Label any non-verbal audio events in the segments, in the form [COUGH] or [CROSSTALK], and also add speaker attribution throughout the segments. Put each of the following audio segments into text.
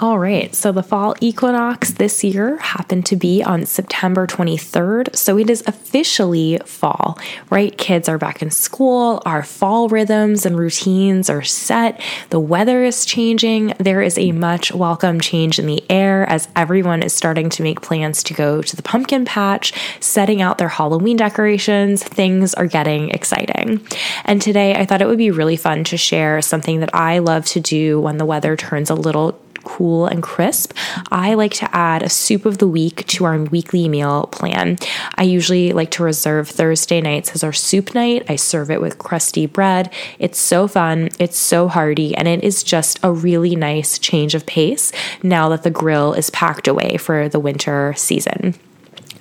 Speaker 1: All right, so the fall equinox this year happened to be on September 23rd, so it is officially fall, right? Kids are back in school, our fall rhythms and routines are set, the weather is changing, there is a much welcome change in the air as everyone is starting to make plans to go to the pumpkin patch, setting out their Halloween decorations. Things are getting exciting. And today I thought it would be really fun to share something that I love to do when the weather turns a little cool and crisp, I like to add a soup of the week to our weekly meal plan. I usually like to reserve Thursday nights as our soup night. I serve it with crusty bread. It's so fun, it's so hearty, and it is just a really nice change of pace now that the grill is packed away for the winter season.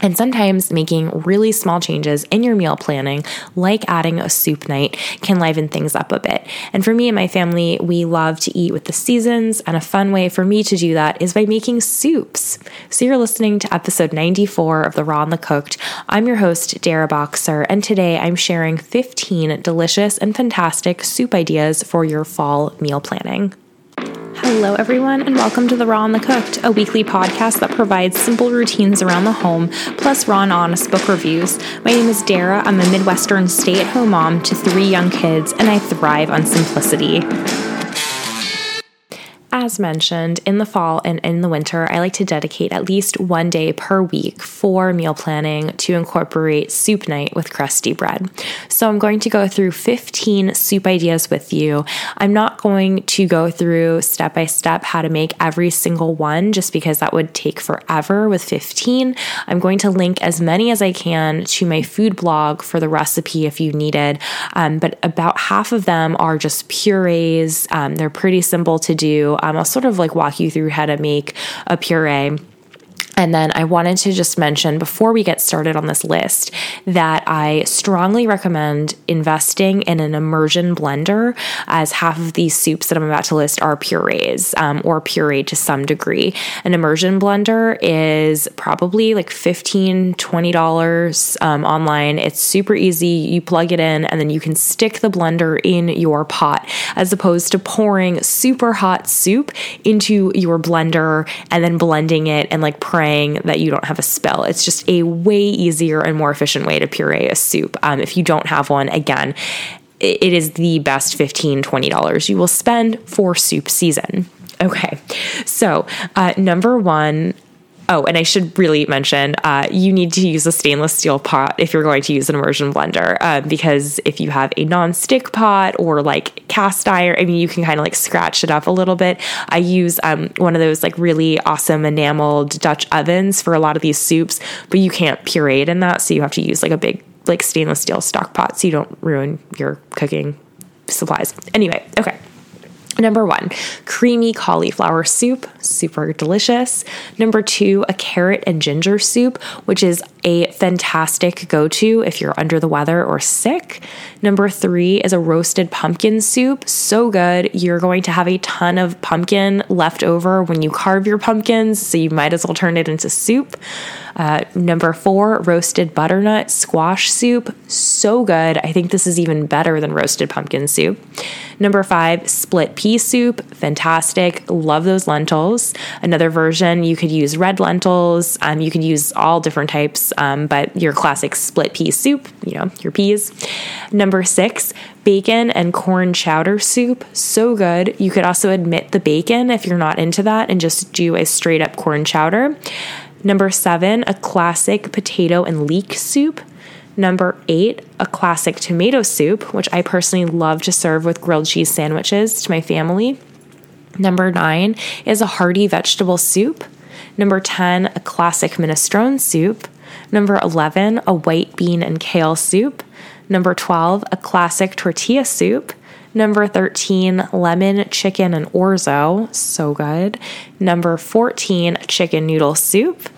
Speaker 1: And sometimes making really small changes in your meal planning, like adding a soup night, can liven things up a bit. And for me and my family, we love to eat with the seasons, and a fun way for me to do that is by making soups. So you're listening to episode 94 of The Raw and the Cooked. I'm your host, Dara Boxer, and today I'm sharing 15 delicious and fantastic soup ideas for your fall meal planning. Hello, everyone, and welcome to The Raw and the Cooked, a weekly podcast that provides simple routines around the home, plus raw and honest book reviews. My name is Dara. I'm a Midwestern stay at home mom to three young kids, and I thrive on simplicity. As mentioned, in the fall and in the winter, I like to dedicate at least one day per week for meal planning to incorporate soup night with crusty bread. So I'm going to go through 15 soup ideas with you. I'm not going to go through step by step how to make every single one just because that would take forever with 15. I'm going to link as many as I can to my food blog for the recipe if you needed. Um, but about half of them are just purees. Um, they're pretty simple to do. Um, I'll sort of like walk you through how to make a puree and then I wanted to just mention before we get started on this list that I strongly recommend investing in an immersion blender, as half of these soups that I'm about to list are purees um, or pureed to some degree. An immersion blender is probably like $15, $20 um, online. It's super easy. You plug it in and then you can stick the blender in your pot as opposed to pouring super hot soup into your blender and then blending it and like praying that you don't have a spill. It's just a way easier and more efficient way to puree a soup. Um, if you don't have one, again, it is the best $15, $20 you will spend for soup season. Okay, so uh, number one, Oh, and I should really mention uh, you need to use a stainless steel pot if you're going to use an immersion blender uh, because if you have a non-stick pot or like cast iron, I mean, you can kind of like scratch it up a little bit. I use um, one of those like really awesome enameled Dutch ovens for a lot of these soups, but you can't puree it in that, so you have to use like a big like stainless steel stock pot so you don't ruin your cooking supplies. Anyway, okay. Number one, creamy cauliflower soup, super delicious. Number two, a carrot and ginger soup, which is a fantastic go to if you're under the weather or sick. Number three is a roasted pumpkin soup, so good. You're going to have a ton of pumpkin left over when you carve your pumpkins, so you might as well turn it into soup. Uh, number four, roasted butternut squash soup. So good. I think this is even better than roasted pumpkin soup. Number five, split pea soup. Fantastic. Love those lentils. Another version, you could use red lentils. Um, you could use all different types, um, but your classic split pea soup, you know, your peas. Number six, bacon and corn chowder soup. So good. You could also admit the bacon if you're not into that and just do a straight up corn chowder. Number seven, a classic potato and leek soup. Number eight, a classic tomato soup, which I personally love to serve with grilled cheese sandwiches to my family. Number nine is a hearty vegetable soup. Number 10, a classic minestrone soup. Number 11, a white bean and kale soup. Number 12, a classic tortilla soup. Number 13, lemon chicken and orzo. So good. Number 14, chicken noodle soup.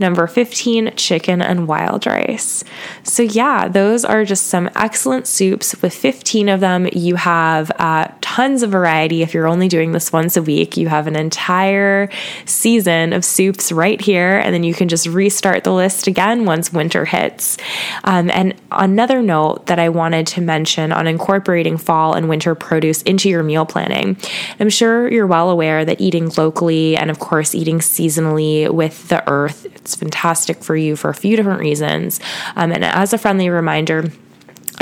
Speaker 1: Number 15, chicken and wild rice. So, yeah, those are just some excellent soups. With 15 of them, you have uh, tons of variety. If you're only doing this once a week, you have an entire season of soups right here, and then you can just restart the list again once winter hits. Um, and another note that I wanted to mention on incorporating fall and winter produce into your meal planning I'm sure you're well aware that eating locally and, of course, eating seasonally with the earth, it's fantastic for you for a few different reasons. Um, and as a friendly reminder,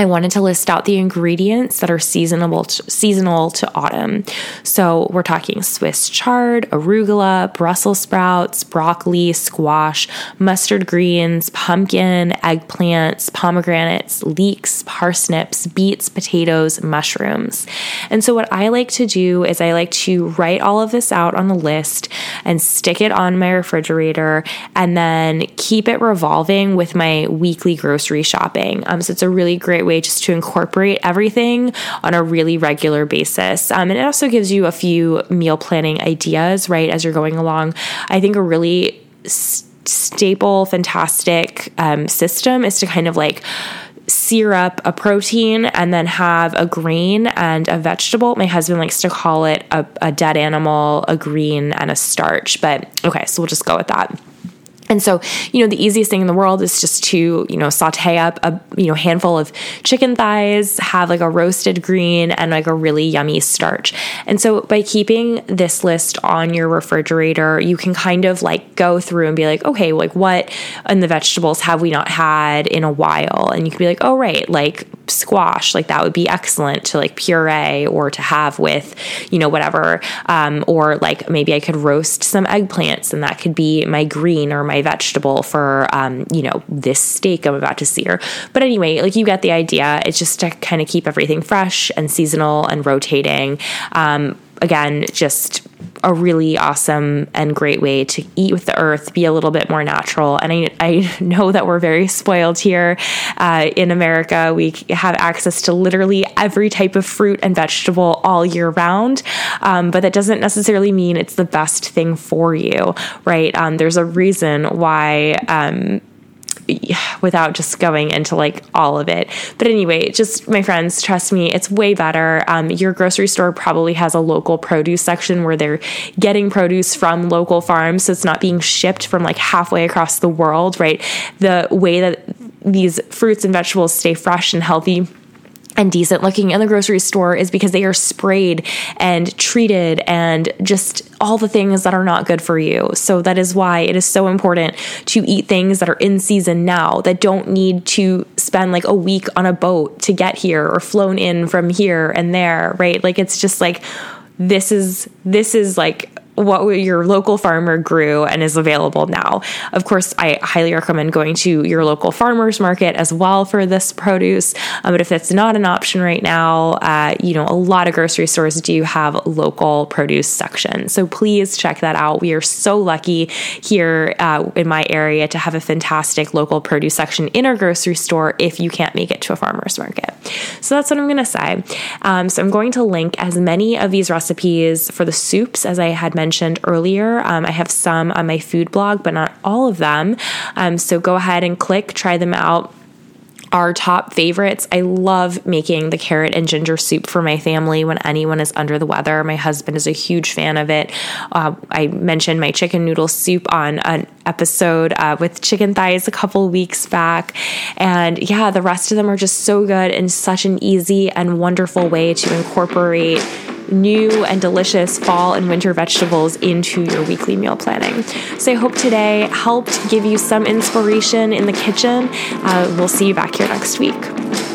Speaker 1: I wanted to list out the ingredients that are seasonable to, seasonal to autumn. So we're talking Swiss chard, arugula, Brussels sprouts, broccoli, squash, mustard greens, pumpkin, eggplants, pomegranates, leeks, parsnips, beets, potatoes, mushrooms. And so what I like to do is I like to write all of this out on a list and stick it on my refrigerator and then keep it revolving with my weekly grocery shopping. Um, so it's a really great way just to incorporate everything on a really regular basis. Um, and it also gives you a few meal planning ideas, right, as you're going along. I think a really staple, fantastic um, system is to kind of like sear up a protein and then have a grain and a vegetable. My husband likes to call it a, a dead animal, a green, and a starch. But okay, so we'll just go with that. And so, you know, the easiest thing in the world is just to, you know, saute up a, you know, handful of chicken thighs, have like a roasted green and like a really yummy starch. And so by keeping this list on your refrigerator, you can kind of like go through and be like, okay, like what in the vegetables have we not had in a while? And you can be like, oh, right, like squash, like that would be excellent to like puree or to have with, you know, whatever. Um, or like maybe I could roast some eggplants and that could be my green or my my vegetable for, um, you know, this steak I'm about to sear. But anyway, like you get the idea. It's just to kind of keep everything fresh and seasonal and rotating. Um, again, just a really awesome and great way to eat with the earth, be a little bit more natural. And I, I [LAUGHS] know that we're very spoiled here uh, in America. We have access to literally every type of fruit and vegetable all year round, um, but that doesn't necessarily mean it's the best thing for you, right? Um, there's a reason why. Um, without just going into like all of it. But anyway, just my friends, trust me, it's way better. Um, your grocery store probably has a local produce section where they're getting produce from local farms. So it's not being shipped from like halfway across the world, right? The way that these fruits and vegetables stay fresh and healthy and decent looking in the grocery store is because they are sprayed and treated and just all the things that are not good for you. So that is why it is so important to eat things that are in season now that don't need to spend like a week on a boat to get here or flown in from here and there, right? Like it's just like this is this is like what your local farmer grew and is available now. Of course, I highly recommend going to your local farmers market as well for this produce. Um, but if that's not an option right now, uh, you know, a lot of grocery stores do have local produce sections. So please check that out. We are so lucky here uh, in my area to have a fantastic local produce section in our grocery store if you can't make it to a farmer's market. So that's what I'm going to say. Um, so I'm going to link as many of these recipes for the soups as I had mentioned mentioned earlier. Um, I have some on my food blog, but not all of them. Um, so go ahead and click, try them out our top favorites. I love making the carrot and ginger soup for my family when anyone is under the weather. My husband is a huge fan of it. Uh, I mentioned my chicken noodle soup on an episode uh, with chicken thighs a couple weeks back. And yeah, the rest of them are just so good and such an easy and wonderful way to incorporate new and delicious fall and winter vegetables into your weekly meal planning. So I hope today helped give you some inspiration in the kitchen. Uh, we'll see you back here next week.